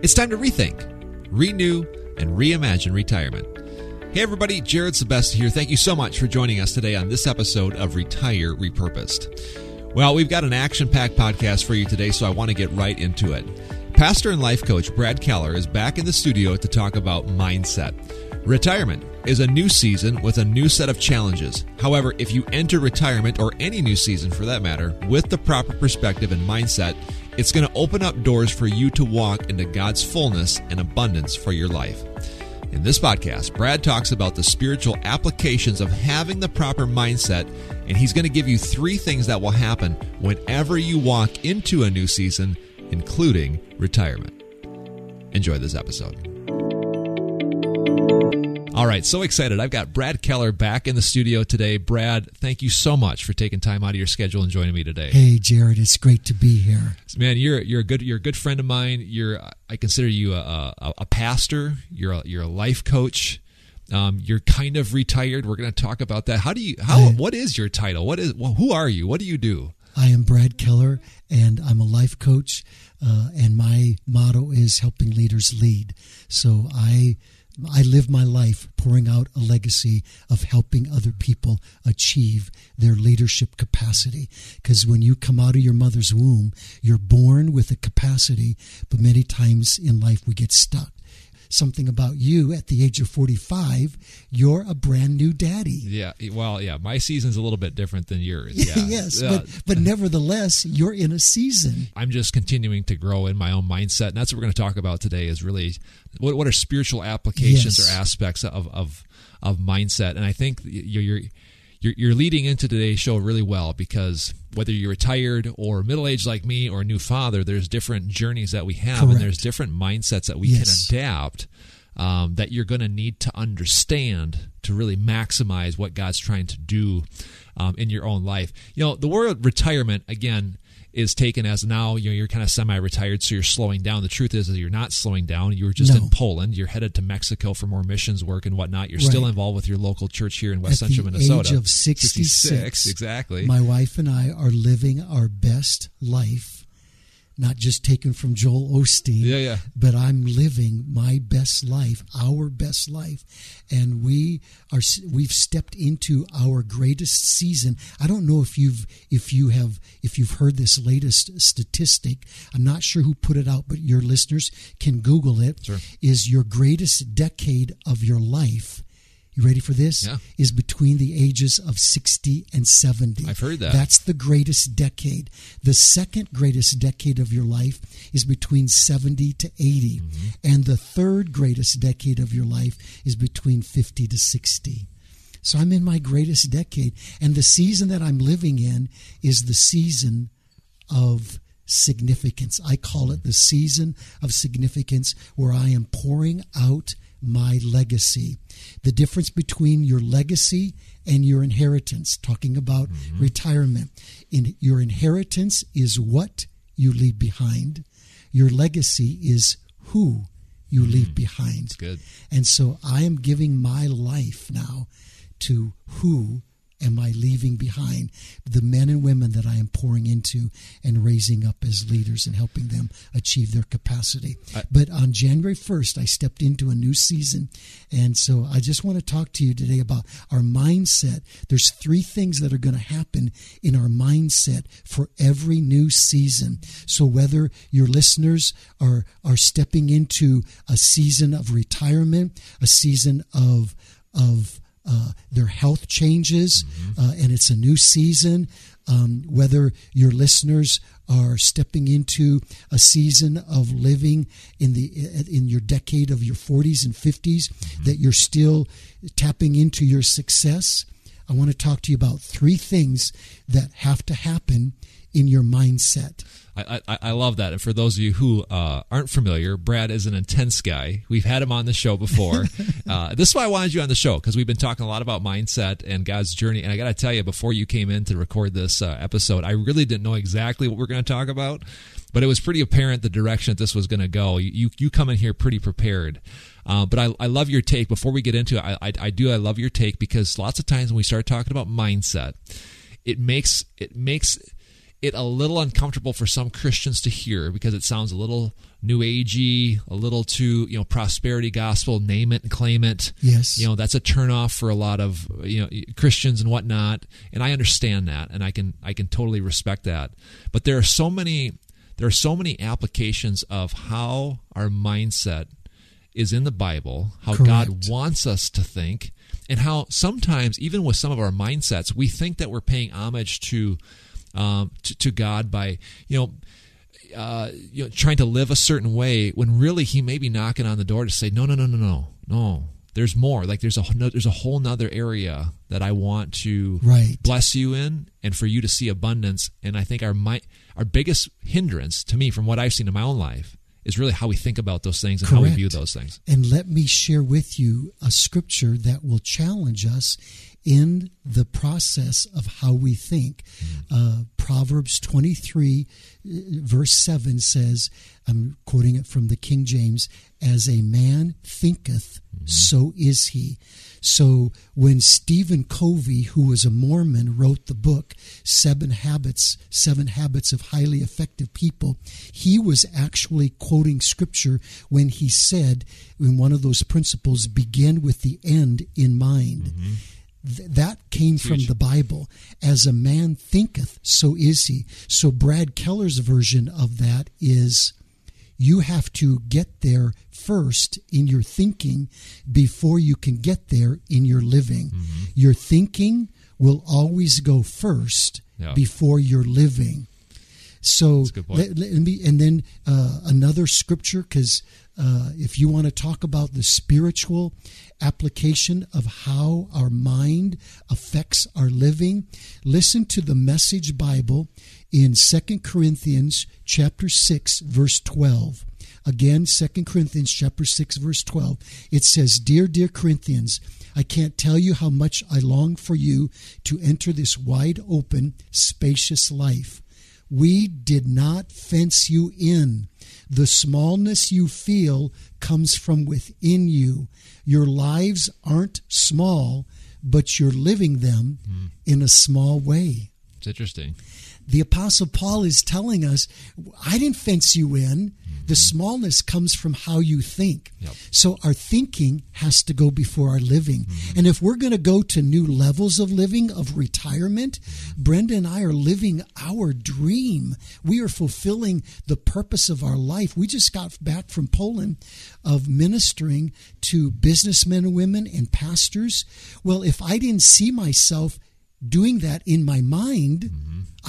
It's time to rethink, renew, and reimagine retirement. Hey everybody, Jared Sebest here. Thank you so much for joining us today on this episode of Retire Repurposed. Well, we've got an action packed podcast for you today, so I want to get right into it. Pastor and life coach Brad Keller is back in the studio to talk about mindset. Retirement is a new season with a new set of challenges. However, if you enter retirement or any new season for that matter with the proper perspective and mindset, it's going to open up doors for you to walk into God's fullness and abundance for your life. In this podcast, Brad talks about the spiritual applications of having the proper mindset, and he's going to give you three things that will happen whenever you walk into a new season, including retirement. Enjoy this episode. All right, so excited. I've got Brad Keller back in the studio today. Brad, thank you so much for taking time out of your schedule and joining me today. Hey, Jared, it's great to be here. Man, you're you're a good you're a good friend of mine. You're I consider you a, a, a pastor. You're a, you're a life coach. Um, you're kind of retired. We're going to talk about that. How do you how I, what is your title? What is well, who are you? What do you do? I am Brad Keller, and I'm a life coach. Uh, and my motto is helping leaders lead. So I I live my life pouring out a legacy of helping other people achieve their leadership capacity. Because when you come out of your mother's womb, you're born with a capacity, but many times in life we get stuck something about you at the age of 45 you're a brand new daddy yeah well yeah my season's a little bit different than yours yeah. yes uh, but but nevertheless you're in a season i'm just continuing to grow in my own mindset and that's what we're going to talk about today is really what, what are spiritual applications yes. or aspects of, of of mindset and i think you're, you're you're, you're leading into today's show really well because whether you're retired or middle aged like me or a new father, there's different journeys that we have, Correct. and there's different mindsets that we yes. can adapt. Um, that you're going to need to understand to really maximize what God's trying to do um, in your own life. You know, the word retirement, again, is taken as now you know, you're kind of semi-retired, so you're slowing down. The truth is, is you're not slowing down. You were just no. in Poland. You're headed to Mexico for more missions work and whatnot. You're right. still involved with your local church here in West At Central the Minnesota. Age of 66, 66, exactly. My wife and I are living our best life not just taken from Joel Osteen. Yeah, yeah. But I'm living my best life, our best life, and we are we've stepped into our greatest season. I don't know if you've if you have if you've heard this latest statistic. I'm not sure who put it out, but your listeners can Google it. Sure. Is your greatest decade of your life you ready for this? Yeah. Is between the ages of 60 and 70. I've heard that. That's the greatest decade. The second greatest decade of your life is between 70 to 80. Mm-hmm. And the third greatest decade of your life is between 50 to 60. So I'm in my greatest decade. And the season that I'm living in is the season of significance. I call it the season of significance where I am pouring out my legacy. The difference between your legacy and your inheritance, talking about mm-hmm. retirement. In your inheritance is what you leave behind. Your legacy is who you mm-hmm. leave behind. That's good. And so I am giving my life now to who am I leaving behind? The men and women that I am pouring into and raising up as leaders and helping them achieve their capacity. I, but on January 1st, I stepped into a new season. And so I just want to talk to you today about our mindset. There's three things that are going to happen in our mindset for every new season. So whether your listeners are, are stepping into a season of retirement, a season of, of, uh, their health changes mm-hmm. uh, and it's a new season. Um, whether your listeners are stepping into a season of living in the in your decade of your 40s and 50s, mm-hmm. that you're still tapping into your success. I want to talk to you about three things that have to happen in your mindset. I, I, I, love that. And for those of you who uh, aren't familiar, Brad is an intense guy. We've had him on the show before. uh, this is why I wanted you on the show because we've been talking a lot about mindset and God's journey. And I got to tell you, before you came in to record this uh, episode, I really didn't know exactly what we are going to talk about, but it was pretty apparent the direction that this was going to go. You, you, you come in here pretty prepared. Uh, but I, I love your take. Before we get into it, I, I, I do I love your take because lots of times when we start talking about mindset, it makes it makes it a little uncomfortable for some Christians to hear because it sounds a little new agey, a little too, you know, prosperity gospel, name it and claim it. Yes. You know, that's a turnoff for a lot of, you know, Christians and whatnot. And I understand that and I can I can totally respect that. But there are so many there are so many applications of how our mindset is in the Bible, how Correct. God wants us to think, and how sometimes, even with some of our mindsets, we think that we're paying homage to um, to, to God by you know. Uh, you know, trying to live a certain way when really he may be knocking on the door to say, no, no, no, no, no, no. There's more. Like there's a no, there's a whole nother area that I want to Right. bless you in, and for you to see abundance. And I think our my our biggest hindrance to me, from what I've seen in my own life, is really how we think about those things and how we view those things. And let me share with you a scripture that will challenge us in the process of how we think. Uh, Proverbs 23, uh, verse 7 says, I'm quoting it from the King James, as a man thinketh, so is he. So when Stephen Covey, who was a Mormon, wrote the book Seven Habits, Seven Habits of Highly Effective People, he was actually quoting scripture when he said in one of those principles, begin with the end in mind. Th- that came from the Bible. As a man thinketh, so is he. So Brad Keller's version of that is you have to get there first in your thinking before you can get there in your living. Your thinking will always go first Yeah. before your living. So That's a good point. let, let me, and then uh, another scripture, because uh, if you want to talk about the spiritual application of how our mind affects our living, listen to the Message Bible in Second Corinthians chapter six, verse twelve. Again, Second Corinthians chapter 6 verse 12. It says, "Dear dear Corinthians, I can't tell you how much I long for you to enter this wide open, spacious life. We did not fence you in. The smallness you feel comes from within you. Your lives aren't small, but you're living them hmm. in a small way." It's interesting. The apostle paul is telling us i didn't fence you in. The mm-hmm. smallness comes from how you think. Yep. so our thinking has to go before our living. Mm-hmm. And if we're going to go to new levels of living of retirement mm-hmm. brenda and i are living our dream. We are fulfilling the purpose of our life. We just got back from poland of ministering to businessmen and women and pastors. Well if i didn't see myself doing that in my mind,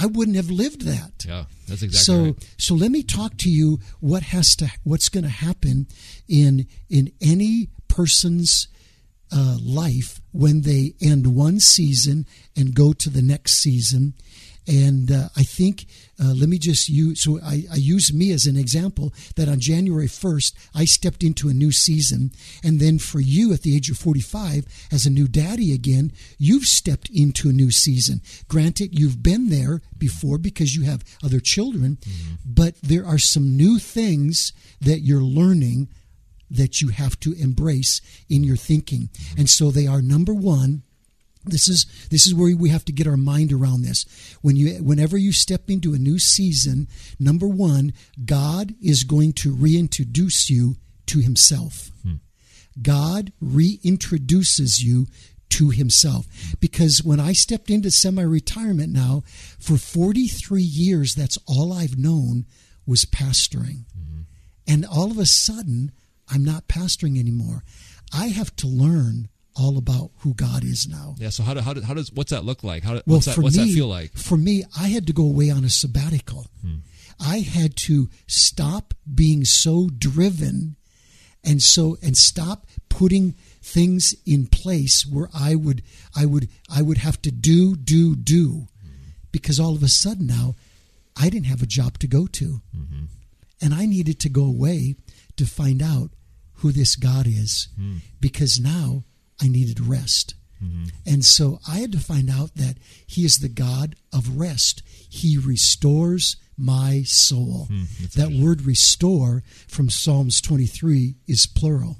I wouldn't have lived that. Yeah, that's exactly so right. so let me talk to you what has to what's going to happen in in any person's uh, life when they end one season and go to the next season. And uh, I think, uh, let me just use, so I, I use me as an example that on January 1st, I stepped into a new season. And then for you at the age of 45, as a new daddy again, you've stepped into a new season. Granted, you've been there before because you have other children, but there are some new things that you're learning that you have to embrace in your thinking. And so they are number one, this is this is where we have to get our mind around this. When you whenever you step into a new season, number one, God is going to reintroduce you to himself. Hmm. God reintroduces you to himself. Because when I stepped into semi retirement now, for 43 years, that's all I've known was pastoring. Mm-hmm. And all of a sudden, I'm not pastoring anymore. I have to learn all about who God is now. Yeah. So how, do, how, do, how does what's that look like? How Well, what's that what's me, that feel like? For me, I had to go away on a sabbatical. Hmm. I had to stop being so driven and so and stop putting things in place where I would I would I would have to do do do because all of a sudden now I didn't have a job to go to. Mm-hmm. And I needed to go away to find out who this God is hmm. because now I needed rest. Mm-hmm. And so I had to find out that He is the God of rest. He restores my soul. Hmm, that word restore from Psalms 23 is plural.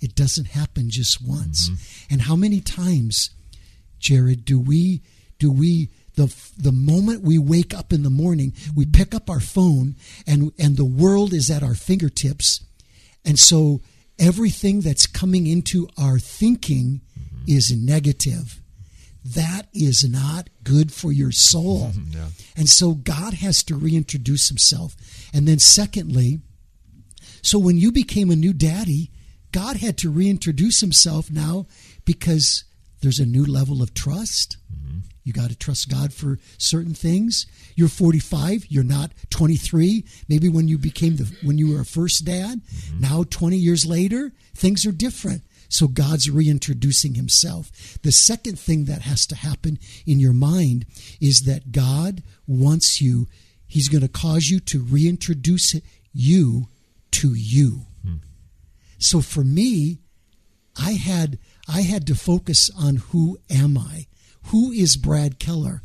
It doesn't happen just once. Mm-hmm. And how many times, Jared, do we do we the the moment we wake up in the morning, we pick up our phone and and the world is at our fingertips. And so everything that's coming into our thinking mm-hmm. is negative. That is not good for your soul. yeah. And so God has to reintroduce himself. And then secondly, so when you became a new daddy, God had to reintroduce himself now because there's a new level of trust. Mm-hmm. You got to trust God for certain things. You're 45, you're not 23. Maybe when you became the when you were a first dad, mm-hmm. now 20 years later, things are different. So God's reintroducing himself. The second thing that has to happen in your mind is that God wants you, he's going to cause you to reintroduce you to you. Hmm. So for me, I had I had to focus on who am I? Who is Brad Keller?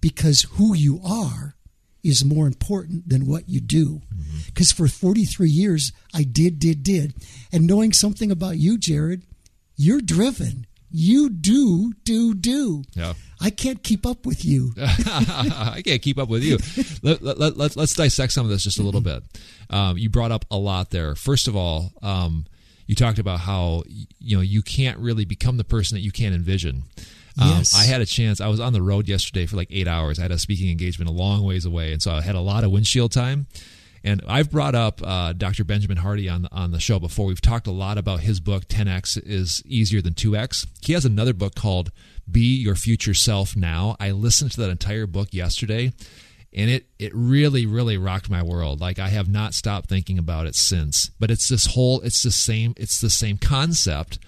Because who you are is more important than what you do. Because mm-hmm. for 43 years, I did, did, did. And knowing something about you, Jared, you're driven. You do, do, do. Yeah. I can't keep up with you. I can't keep up with you. Let, us let, let, let's dissect some of this just a little bit. Um, you brought up a lot there. First of all, um, you talked about how you know you can't really become the person that you can't envision. Um, yes. I had a chance. I was on the road yesterday for like eight hours. I had a speaking engagement a long ways away, and so I had a lot of windshield time. And I've brought up uh, Dr. Benjamin Hardy on the, on the show before. We've talked a lot about his book, 10x is easier than 2x. He has another book called Be Your Future Self Now. I listened to that entire book yesterday, and it it really really rocked my world like i have not stopped thinking about it since but it's this whole it's the same it's the same concept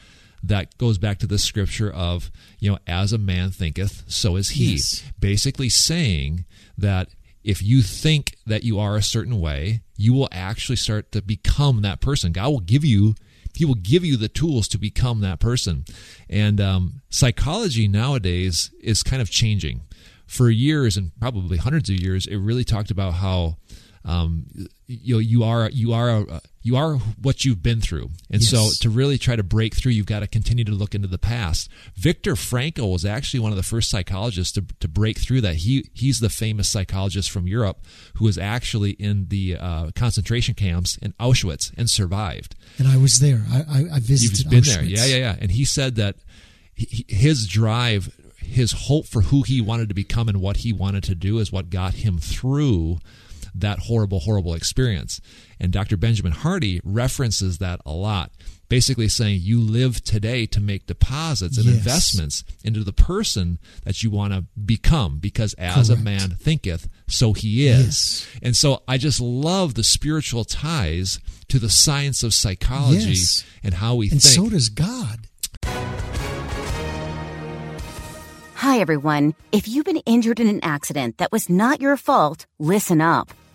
that goes back to the scripture of you know as a man thinketh so is he. Yes. basically saying that if you think that you are a certain way you will actually start to become that person. God will give you he will give you the tools to become that person. And um, psychology nowadays is kind of changing. For years and probably hundreds of years, it really talked about how um, you know you are you are a, you are what you've been through, and yes. so to really try to break through, you've got to continue to look into the past. Viktor Frankl was actually one of the first psychologists to, to break through that. He he's the famous psychologist from Europe who was actually in the uh, concentration camps in Auschwitz and survived. And I was there. I, I, I visited. You've been Auschwitz. there, yeah, yeah, yeah. And he said that he, his drive his hope for who he wanted to become and what he wanted to do is what got him through that horrible, horrible experience. And Dr. Benjamin Hardy references that a lot, basically saying you live today to make deposits and yes. investments into the person that you want to become, because as Correct. a man thinketh, so he is. Yes. And so I just love the spiritual ties to the science of psychology yes. and how we and think. And so does God. Hi, everyone. If you've been injured in an accident that was not your fault, listen up.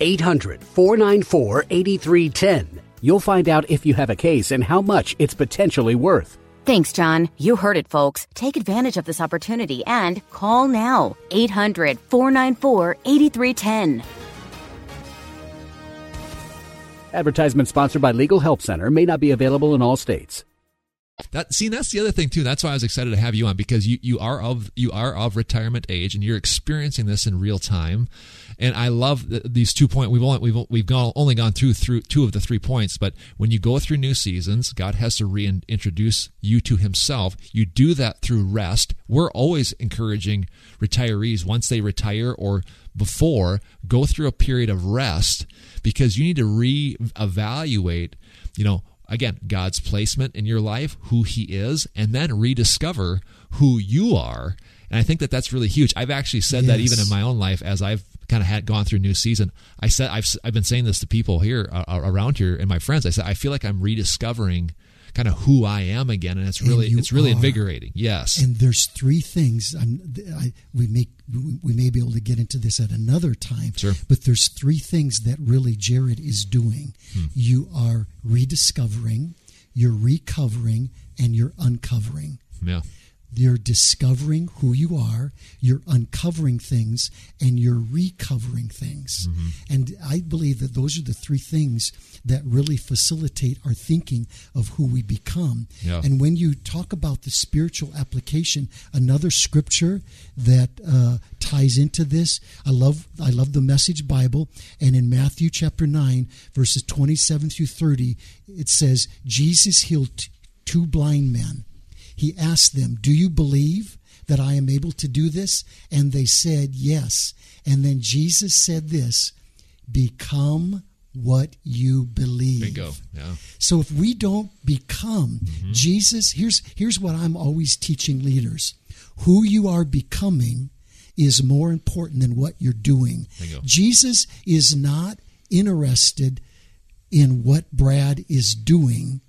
800 494 8310. You'll find out if you have a case and how much it's potentially worth. Thanks, John. You heard it, folks. Take advantage of this opportunity and call now. 800 494 8310. Advertisement sponsored by Legal Help Center may not be available in all states. That see, that's the other thing too. That's why I was excited to have you on because you, you are of you are of retirement age and you're experiencing this in real time. And I love these two points. We've only we've we've gone, only gone through through two of the three points, but when you go through new seasons, God has to reintroduce you to Himself. You do that through rest. We're always encouraging retirees once they retire or before go through a period of rest because you need to reevaluate. You know again, God's placement in your life, who He is, and then rediscover who you are. And I think that that's really huge. I've actually said yes. that even in my own life as I've kind of had gone through new season. I said I've I've been saying this to people here uh, around here and my friends. I said I feel like I'm rediscovering kind of who I am again, and it's really And it's really are. invigorating. Yes, And there's three things. I'm, I, we make we get into this at another time. Sure. But there's three things that really Jared is doing. Hmm. You are rediscovering, you're recovering, and you're uncovering. yeah, You're discovering who you are, you're uncovering things, and you're recovering things. Mm-hmm. And I believe that those are the three things that really facilitate our thinking of who we become. Yeah. And when you talk about the spiritual application, another scripture that uh, ties into this, I love I love the Message Bible, and in Matthew chapter nine, verses twenty-seven through thirty, it says Jesus healed two blind men. He asked them, Do you believe that I am able to do this? And they said, Yes. And then Jesus said this Become what you believe. bingo. Yeah, So if we don't become Mm-hmm. Jesus, here's here's what I'm always teaching leaders. Who you are becoming is more important than what you're doing. Bingo. Jesus is not interested in what Brad is doing.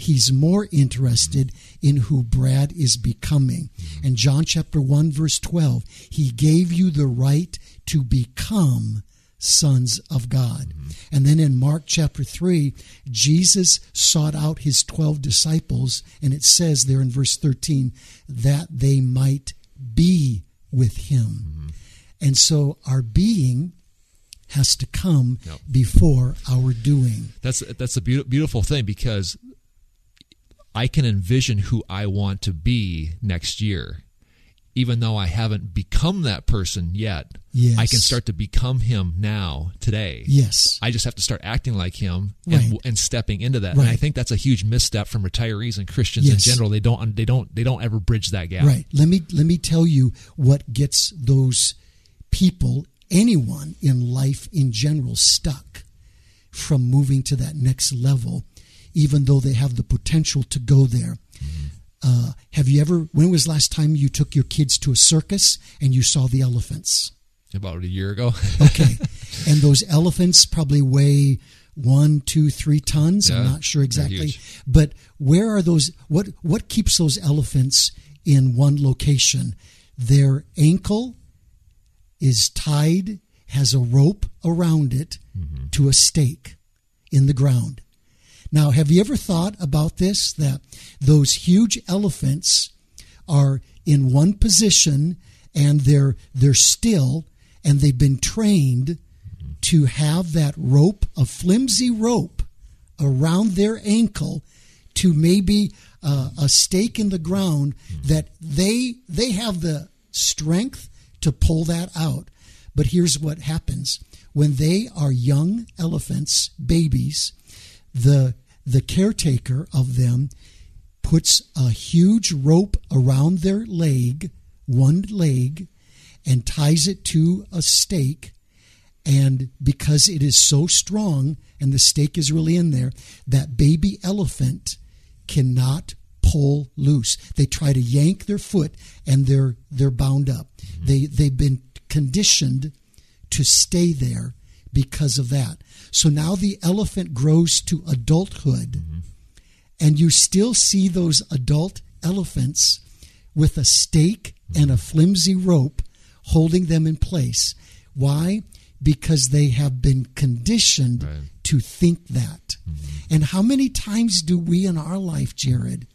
He's more interested in who Brad is becoming. And John chapter 1 verse 12, he gave you the right to become sons of God. Mm-hmm. And then in Mark chapter 3, Jesus sought out his 12 disciples, and it says there in verse 13 that they might be with him. Mm-hmm. And so our being has to come Yep. before our doing. that's that's a beautiful beautiful thing because I can envision who I want to be next year, even though I haven't become that person yet. Yes. I can start to become him now today. Yes. I just have to start acting like him and, Right. and stepping into that. And I think that's a huge misstep from retirees and Christians Yes. in general. They don't they don't they don't ever bridge that gap. Right. Let me let me tell you what gets those people, anyone in life in general, stuck from moving to that next level, even though they have the potential to go there. Uh, have you ever? When was the last time you took your kids to a circus and you saw the elephants? About a year ago. Okay, and those elephants probably weigh one, two, three tons. I'm not sure exactly, but where are those? What what keeps those elephants in one location? Their ankle is tied, has a rope around it Mm-hmm. to a stake in the ground. Now, have you ever thought about this? That those huge elephants are in one position and they're they're still and they've been trained to have that rope, a flimsy rope around their ankle to maybe uh, a stake in the ground that they they have the strength to pull that out. But here's what happens when they are young elephants, babies, the the caretaker of them puts a huge rope around their leg, one leg, and ties it to a stake. And because it is so strong and the stake is really in there, that baby elephant cannot pull loose. They try to yank their foot and they're they're bound up. Mm-hmm. They they've been conditioned to stay there because of that. So now the elephant grows to adulthood and you still see those adult elephants with a stake and a flimsy rope holding them in place. Why? Because they have been conditioned Right. to think that. And how many times do we in our life, Jared,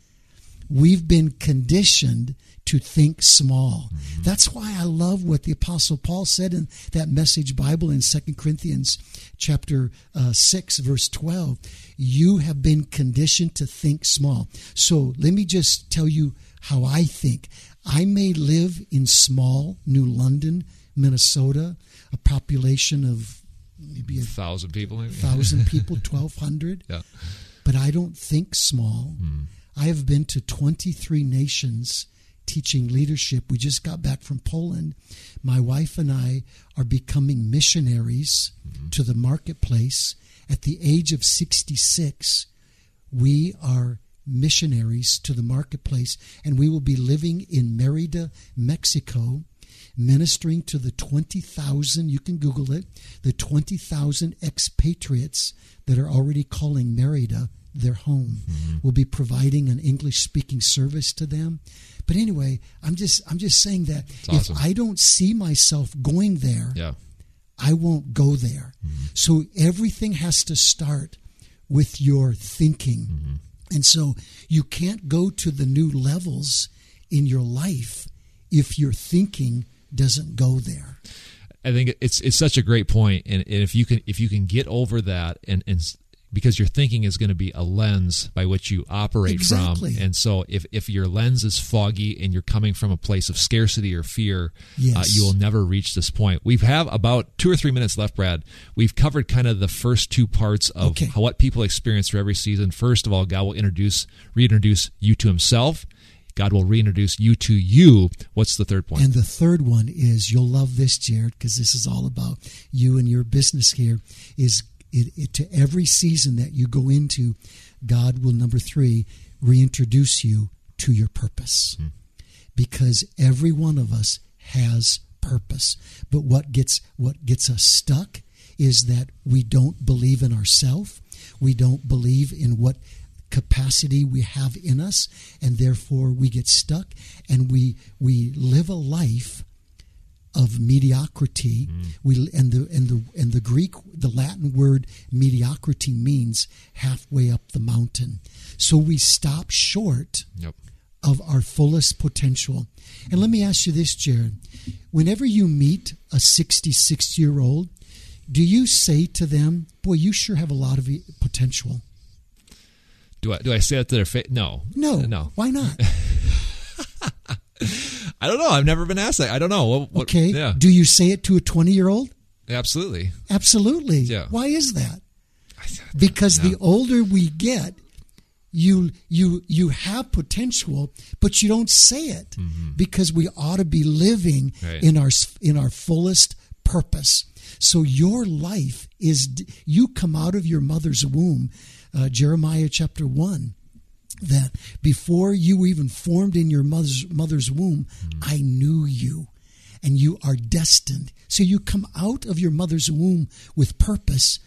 we've been conditioned to think small. That's why I love what the apostle Paul said in that message Bible in 2 Corinthians chapter uh, 6 verse 12. You have been conditioned to think small. So let me just tell you how I think. I may live in small New London, Minnesota, a population of maybe a thousand people. maybe? thousand people, 1200 Yeah. but I don't think small. I have been to 23 nations teaching leadership. We just got back from Poland. My wife and I are becoming missionaries mm-hmm. to the marketplace. At the age of 66, we are missionaries to the marketplace, and we will be living in Merida, Mexico. ministering to the 20,000, you can Google it, the 20,000 expatriates that are already calling Merida their home. Mm-hmm. We'll be providing an English speaking service to them. But anyway, I'm just I'm just saying that if I don't see myself going there, yeah. I won't go there. Mm-hmm. So everything has to start with your thinking. Mm-hmm. And so you can't go to the new levels in your life if your thinking doesn't go there. I think it's it's such a great point, and, and if you can if you can get over that and and because your thinking is going to be a lens by which you operate exactly. from. And so if, if your lens is foggy and you're coming from a place of scarcity or fear, uh, yes. uh, you will never reach this point. We have about two or three minutes left, Brad. We've covered kind of the first two parts of okay. how, what people experience through every season. First of all, God will introduce, reintroduce you to himself. God will reintroduce you to you. What's the third point? And the third one is you'll love this, Jared, because this is all about you and your business here. Is it, it, to every season that you go into, God will, number three, reintroduce you to your purpose. Hmm. Because every one of us has purpose. But what gets what gets us stuck is that we don't believe in ourselves. We don't believe in what capacity we have in us, and therefore we get stuck and we we live a life of mediocrity. Mm. We and the and the and the Greek, the Latin word mediocrity means halfway up the mountain. So we stop short yep. of our fullest potential. And let me ask you this, Jared: Whenever you meet a 66 year old, do you say to them, "Boy, you sure have a lot of potential"? Do I do I say that to their face? No, no, no. Why not? I don't know. I've never been asked that. I don't know. What, what, okay. Yeah. Do you say it to a 20 year old? Absolutely. Absolutely. Yeah. Why is that? Because the older we get, you you you have potential, but you don't say it mm-hmm. because we ought to be living right. in our in our fullest purpose. So your life is you come out of your mother's womb, uh, Jeremiah chapter one that before you were even formed in your mother's, mother's womb, mm. I knew you and you are destined. So you come out of your mother's womb with purpose,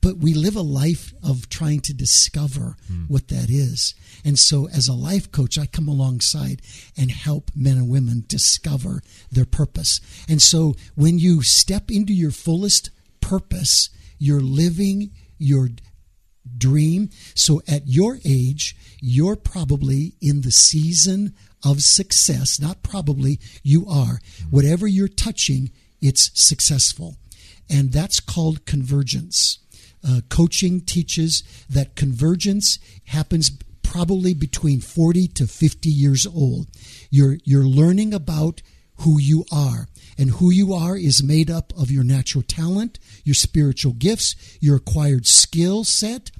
but we live a life of trying to discover mm. what that is. And so as a life coach, I come alongside and help men and women discover their purpose. And so when you step into your fullest purpose, you're living your dream. So at your age, you're probably in the season of success. Not probably, you are. Whatever you're touching, it's successful. And that's called convergence. Uh, coaching teaches that convergence happens probably between 40 to 50 years old. You're, you're learning about who you are. And who you are is made up of your natural talent, your spiritual gifts, your acquired skill set,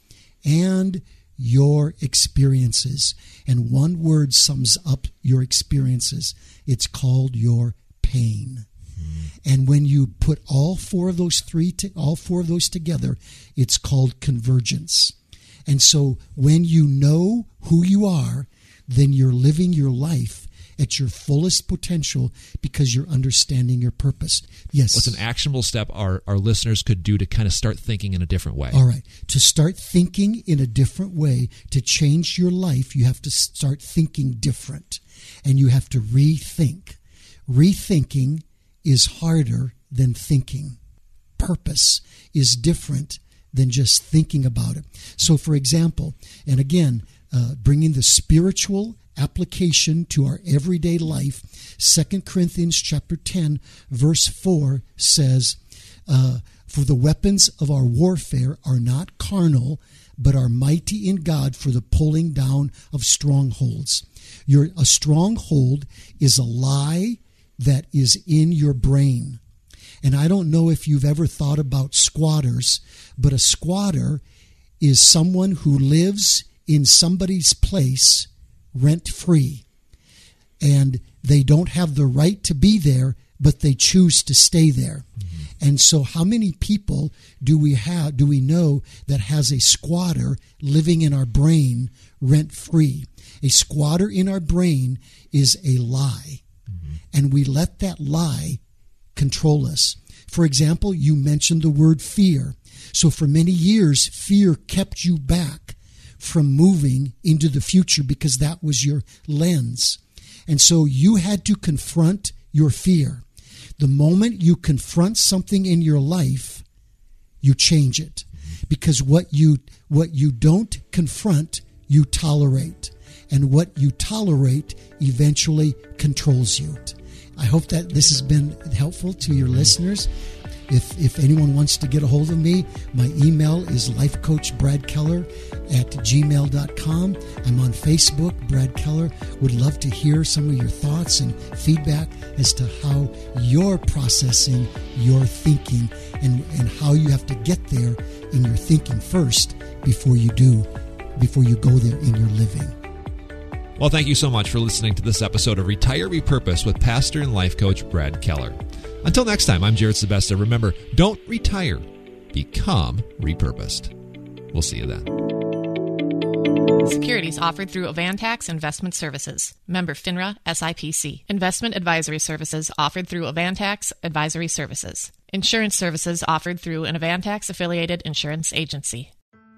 and your experiences. And one word sums up your experiences it's called your pain. Mm-hmm. And when you put all four of those three, to, all four of those together, it's called convergence. And so when you know who you are, then you're living your life at your fullest potential because you're understanding your purpose. Yes. What's an actionable step our, our listeners could do to kind of start thinking in a different way? All right. To start thinking in a different way, to change your life, you have to start thinking different and you have to rethink. Rethinking is harder than thinking. Purpose is different than just thinking about it. So, for example, and again, uh, bringing the spiritual application to our everyday life 2 corinthians chapter 10 verse 4 says uh, for the weapons of our warfare are not carnal but are mighty in god for the pulling down of strongholds. Your a stronghold is a lie that is in your brain. And i don't know if you've ever thought about squatters but a squatter is someone who lives in somebody's place rent free. And they don't have the right to be there, but they choose to stay there. Mm-hmm. And so how many people do we have do we know that has a squatter living in our brain rent free? A squatter in our brain is a lie. Mm-hmm. and we let that lie control us. For example, you mentioned the word fear. So for many years, fear kept you back from moving into the future because that was your lens. And so you had to confront your fear. The moment you confront something in your life, you change it. Because what you what you don't confront, you tolerate. And what you tolerate eventually controls you. I hope that this has been helpful to your listeners. If, if anyone wants to get a hold of me, my email is lifecoachbradkeller at gmail.com. I'm on Facebook, Brad Keller. Would love to hear some of your thoughts and feedback as to how you're processing your thinking and, and how you have to get there in your thinking first before you do, before you go there in your living. Well, thank you so much for listening to this episode of Retire Repurpose with pastor and life coach Brad Keller. Until next time, I'm Jared Sebesta. Remember, don't retire, become repurposed. We'll see you then. Securities offered through Avantax Investment Services. Member FINRA SIPC. Investment advisory services offered through Avantax Advisory Services. Insurance services offered through an Avantax affiliated insurance agency.